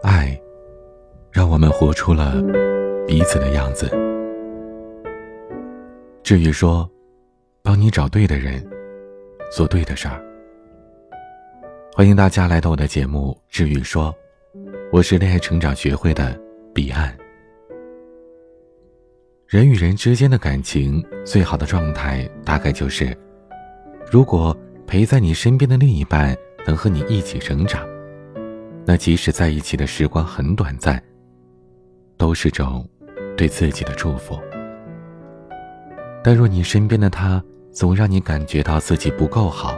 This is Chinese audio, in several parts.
爱，让我们活出了彼此的样子。至于说，帮你找对的人，做对的事儿。欢迎大家来到我的节目《治愈说》，我是恋爱成长学会的彼岸。人与人之间的感情，最好的状态大概就是：如果陪在你身边的另一半能和你一起成长，那即使在一起的时光很短暂，都是种对自己的祝福。但若你身边的他总让你感觉到自己不够好，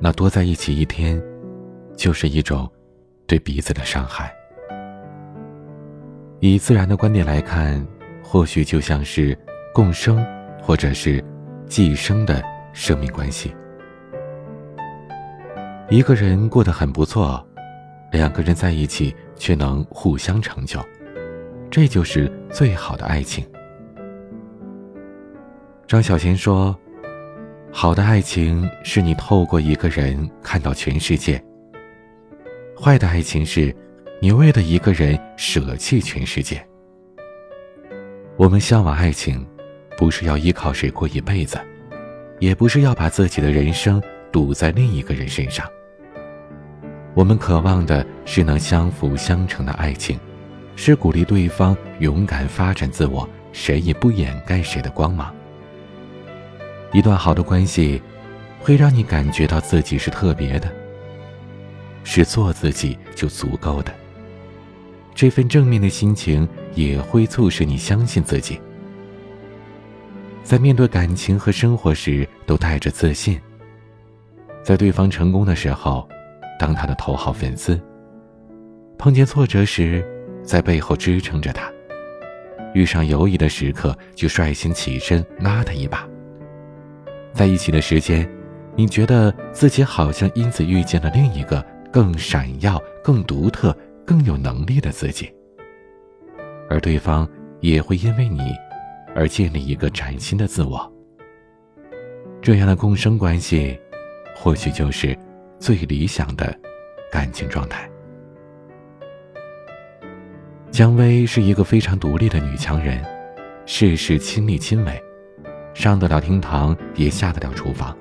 那多在一起一天，就是一种对彼此的伤害。以自然的观点来看，或许就像是共生，或者是寄生的生命关系。一个人过得很不错，两个人在一起却能互相成就，这就是最好的爱情。张小娴说。好的爱情是你透过一个人看到全世界。坏的爱情是，你为了一个人舍弃全世界。我们向往爱情，不是要依靠谁过一辈子，也不是要把自己的人生赌在另一个人身上。我们渴望的是能相辅相成的爱情，是鼓励对方勇敢发展自我，谁也不掩盖谁的光芒。一段好的关系，会让你感觉到自己是特别的，是做自己就足够的。这份正面的心情也会促使你相信自己，在面对感情和生活时都带着自信。在对方成功的时候，当他的头号粉丝；碰见挫折时，在背后支撑着他；遇上犹疑的时刻，就率先起身拉他一把。在一起的时间，你觉得自己好像因此遇见了另一个更闪耀、更独特、更有能力的自己，而对方也会因为你而建立一个崭新的自我。这样的共生关系，或许就是最理想的感情状态。姜薇是一个非常独立的女强人，事事亲力亲为。上得了厅堂，也下得了厨房，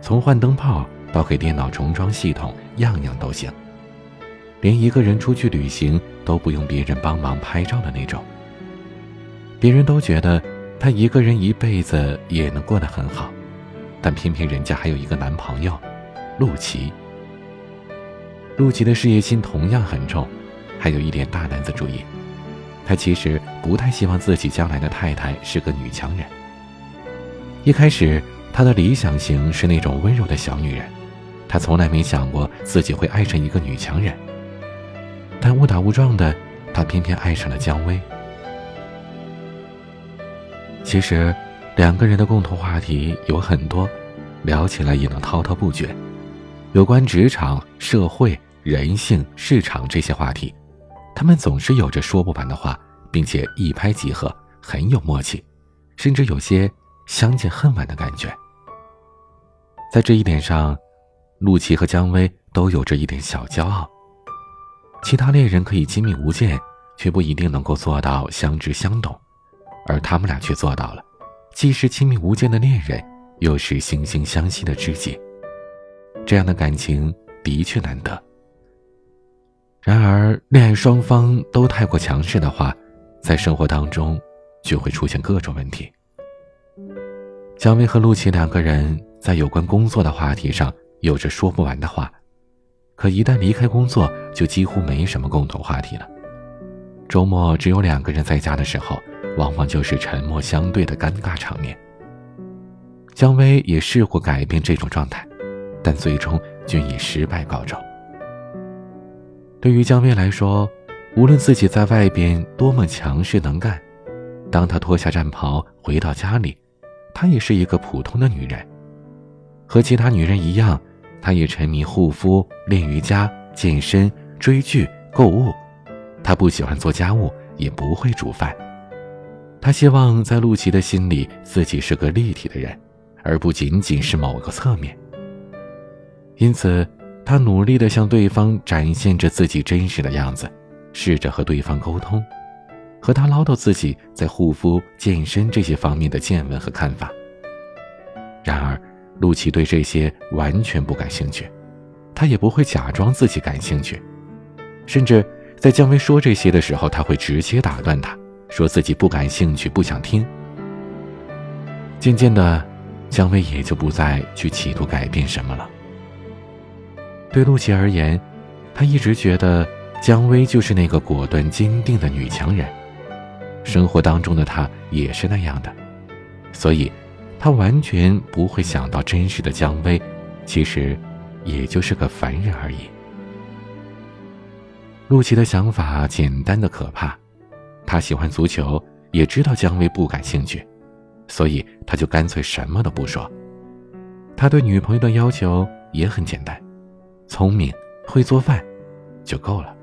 从换灯泡到给电脑重装系统，样样都行。连一个人出去旅行都不用别人帮忙拍照的那种。别人都觉得她一个人一辈子也能过得很好，但偏偏人家还有一个男朋友，陆琪。陆琪的事业心同样很重，还有一点大男子主义。他其实不太希望自己将来的太太是个女强人。一开始，他的理想型是那种温柔的小女人，他从来没想过自己会爱上一个女强人。但误打误撞的，他偏偏爱上了姜薇。其实，两个人的共同话题有很多，聊起来也能滔滔不绝。有关职场、社会、人性、市场这些话题，他们总是有着说不完的话，并且一拍即合，很有默契，甚至有些。相见恨晚的感觉，在这一点上，陆琪和姜薇都有着一点小骄傲。其他恋人可以亲密无间，却不一定能够做到相知相懂，而他们俩却做到了，既是亲密无间的恋人，又是惺惺相惜的知己。这样的感情的确难得。然而，恋爱双方都太过强势的话，在生活当中就会出现各种问题。小薇和陆琪两个人在有关工作的话题上有着说不完的话，可一旦离开工作，就几乎没什么共同话题了。周末只有两个人在家的时候，往往就是沉默相对的尴尬场面。姜薇也试过改变这种状态，但最终均以失败告终。对于姜薇来说，无论自己在外边多么强势能干，当她脱下战袍回到家里。她也是一个普通的女人，和其他女人一样，她也沉迷护肤、练瑜伽、健身、追剧、购物。她不喜欢做家务，也不会煮饭。他希望在陆琪的心里，自己是个立体的人，而不仅仅是某个侧面。因此，他努力的向对方展现着自己真实的样子，试着和对方沟通，和他唠叨自己在护肤、健身这些方面的见闻和看法。然而，陆琪对这些完全不感兴趣，他也不会假装自己感兴趣，甚至在姜薇说这些的时候，他会直接打断他，说自己不感兴趣，不想听。渐渐的，姜薇也就不再去企图改变什么了。对陆琪而言，他一直觉得姜薇就是那个果断坚定的女强人，生活当中的她也是那样的，所以，他完全不会想到真实的姜薇，其实，也就是个凡人而已。陆琪的想法简单的可怕，他喜欢足球，也知道姜薇不感兴趣。所以他就干脆什么都不说。他对女朋友的要求也很简单，聪明会做饭，就够了。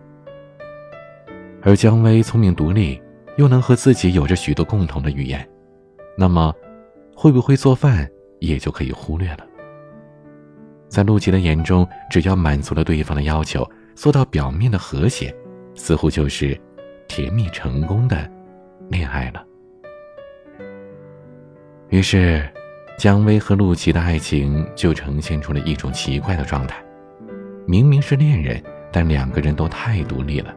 而姜薇聪明独立，又能和自己有着许多共同的语言，那么会不会做饭也就可以忽略了。在陆琪的眼中，只要满足了对方的要求，做到表面的和谐，似乎就是甜蜜成功的恋爱了。于是，姜薇和陆琪的爱情就呈现出了一种奇怪的状态。明明是恋人，但两个人都太独立了。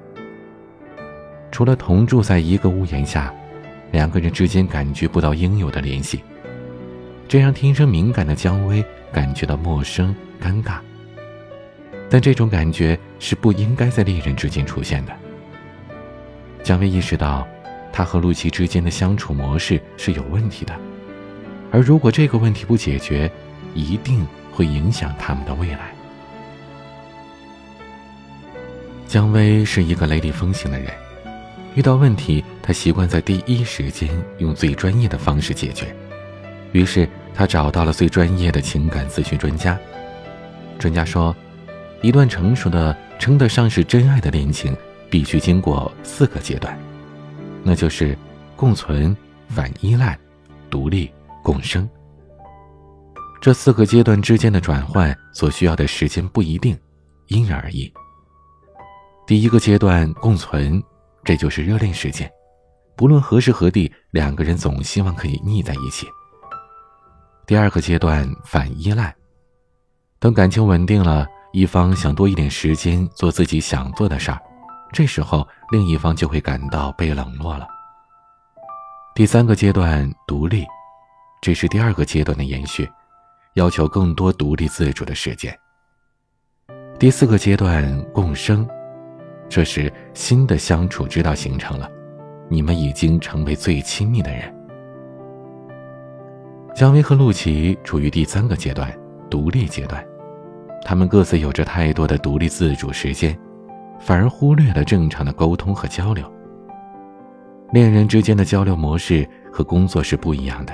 除了同住在一个屋檐下，两个人之间感觉不到应有的联系，这让天生敏感的姜薇感觉到陌生、尴尬。但这种感觉是不应该在恋人之间出现的。姜薇意识到，他和陆琪之间的相处模式是有问题的。而如果这个问题不解决，一定会影响他们的未来。姜薇是一个雷厉风行的人，遇到问题，他习惯在第一时间用最专业的方式解决。于是，他找到了最专业的情感咨询专家。专家说，一段成熟的、称得上是真爱的恋情，必须经过四个阶段，那就是共存、反依赖、独立。共生，这四个阶段之间的转换所需要的时间不一定，因人而异。第一个阶段共存，这就是热恋时间，不论何时何地，两个人总希望可以腻在一起。第二个阶段反依赖，等感情稳定了，一方想多一点时间做自己想做的事儿，这时候另一方就会感到被冷落了。第三个阶段独立。这是第二个阶段的延续，要求更多独立自主的时间。第四个阶段共生，这时新的相处之道形成了，你们已经成为最亲密的人。姜薇和陆琪处于第三个阶段独立阶段，他们各自有着太多的独立自主时间，反而忽略了正常的沟通和交流。恋人之间的交流模式和工作是不一样的。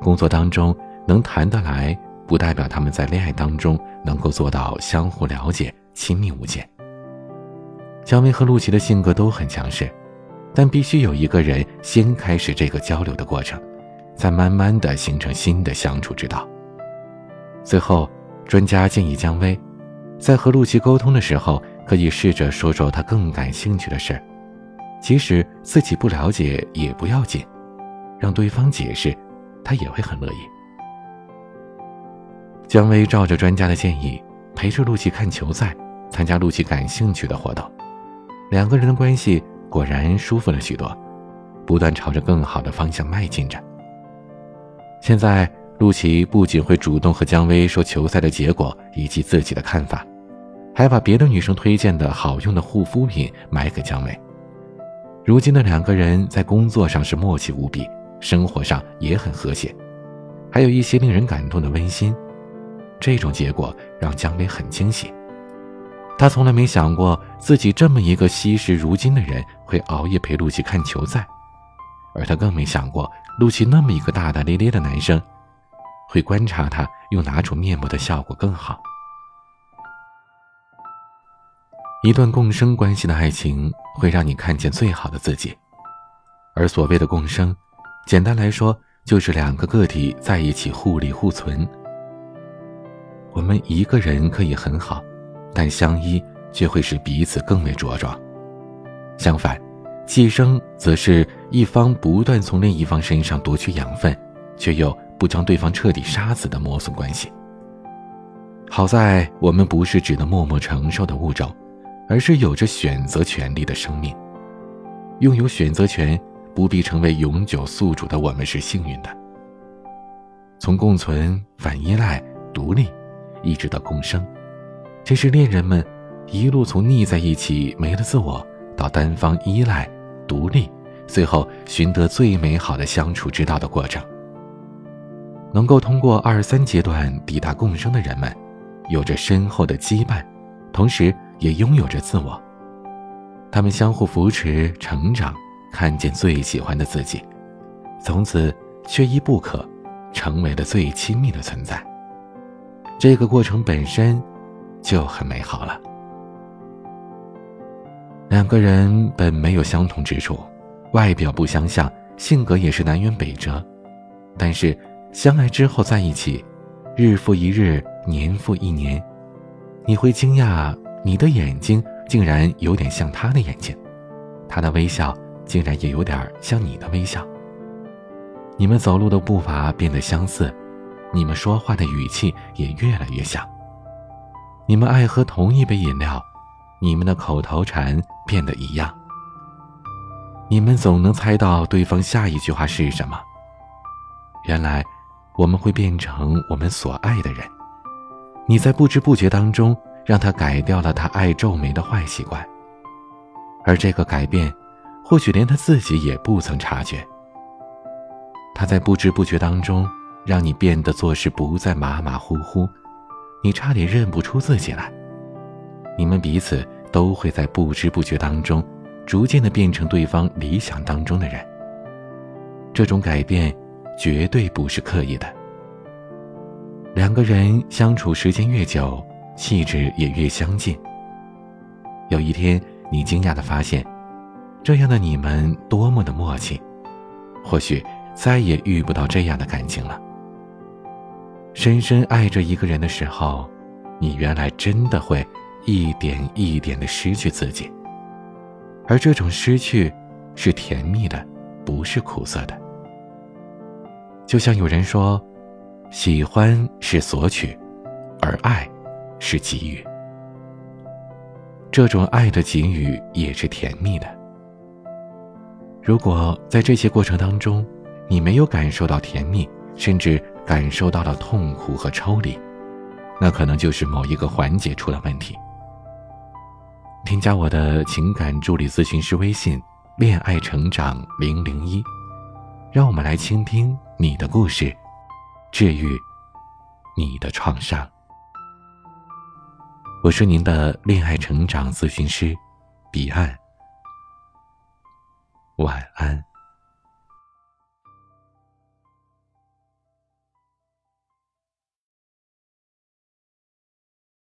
工作当中能谈得来，不代表他们在恋爱当中能够做到相互了解、亲密无间。姜薇和陆琪的性格都很强势，但必须有一个人先开始这个交流的过程，再慢慢的形成新的相处之道。最后，专家建议姜薇，在和陆琪沟通的时候，可以试着说说他更感兴趣的事儿即使自己不了解也不要紧，让对方解释。他也会很乐意。姜薇照着专家的建议，陪着陆琪看球赛，参加陆琪感兴趣的活动，两个人的关系果然舒服了许多，不断朝着更好的方向迈进着。现在，陆琪不仅会主动和姜薇说球赛的结果以及自己的看法，还把别的女生推荐的好用的护肤品买给姜薇。如今的两个人在工作上是默契无比。生活上也很和谐，还有一些令人感动的温馨。这种结果让姜薇很惊喜。她从来没想过自己这么一个惜时如金的人会熬夜陪陆琪看球赛，而她更没想过陆琪那么一个大大咧咧的男生，会观察他用哪种面膜的效果更好。一段共生关系的爱情会让你看见最好的自己，而所谓的共生。简单来说，就是两个个体在一起互利互存。我们一个人可以很好，但相依却会使彼此更为茁壮。相反，寄生则是一方不断从另一方身上夺取养分，却又不将对方彻底杀死的磨损关系。好在我们不是只能默默承受的物种，而是有着选择权利的生命。拥有选择权，不必成为永久宿主的我们是幸运的。从共存、反依赖、独立，一直到共生，这是恋人们一路从腻在一起没了自我，到单方依赖、独立，最后寻得最美好的相处之道的过程。能够通过二三阶段抵达共生的人们。有着深厚的羁绊，同时也拥有着自我。他们相互扶持成长，看见最喜欢的自己，从此缺一不可，成为了最亲密的存在。这个过程本身就很美好了。两个人本没有相同之处，外表不相像，性格也是南辕北辙，但是相爱之后在一起，日复一日。年复一年，你会惊讶，你的眼睛竟然有点像他的眼睛，他的微笑竟然也有点像你的微笑。你们走路的步伐变得相似，你们说话的语气也越来越像。你们爱喝同一杯饮料，你们的口头禅变得一样。你们总能猜到对方下一句话是什么。原来，我们会变成我们所爱的人。你在不知不觉当中让他改掉了他爱皱眉的坏习惯，而这个改变，或许连他自己也不曾察觉。他在不知不觉当中让你变得做事不再马马虎虎，你差点认不出自己来。你们彼此都会在不知不觉当中，逐渐的变成对方理想当中的人。这种改变，绝对不是刻意的。两个人相处时间越久，气质也越相近。有一天，你惊讶的发现，这样的你们多么的默契，或许再也遇不到这样的感情了。深深爱着一个人的时候，你原来真的会一点一点的失去自己，而这种失去，是甜蜜的，不是苦涩的。就像有人说。喜欢是索取，而爱是给予。这种爱的给予也是甜蜜的。如果在这些过程当中，你没有感受到甜蜜，甚至感受到了痛苦和抽离，那可能就是某一个环节出了问题。添加我的情感助理咨询师微信“恋爱成长零零一”，让我们来倾听你的故事。治愈你的创伤。我是您的恋爱成长咨询师，彼岸。晚安。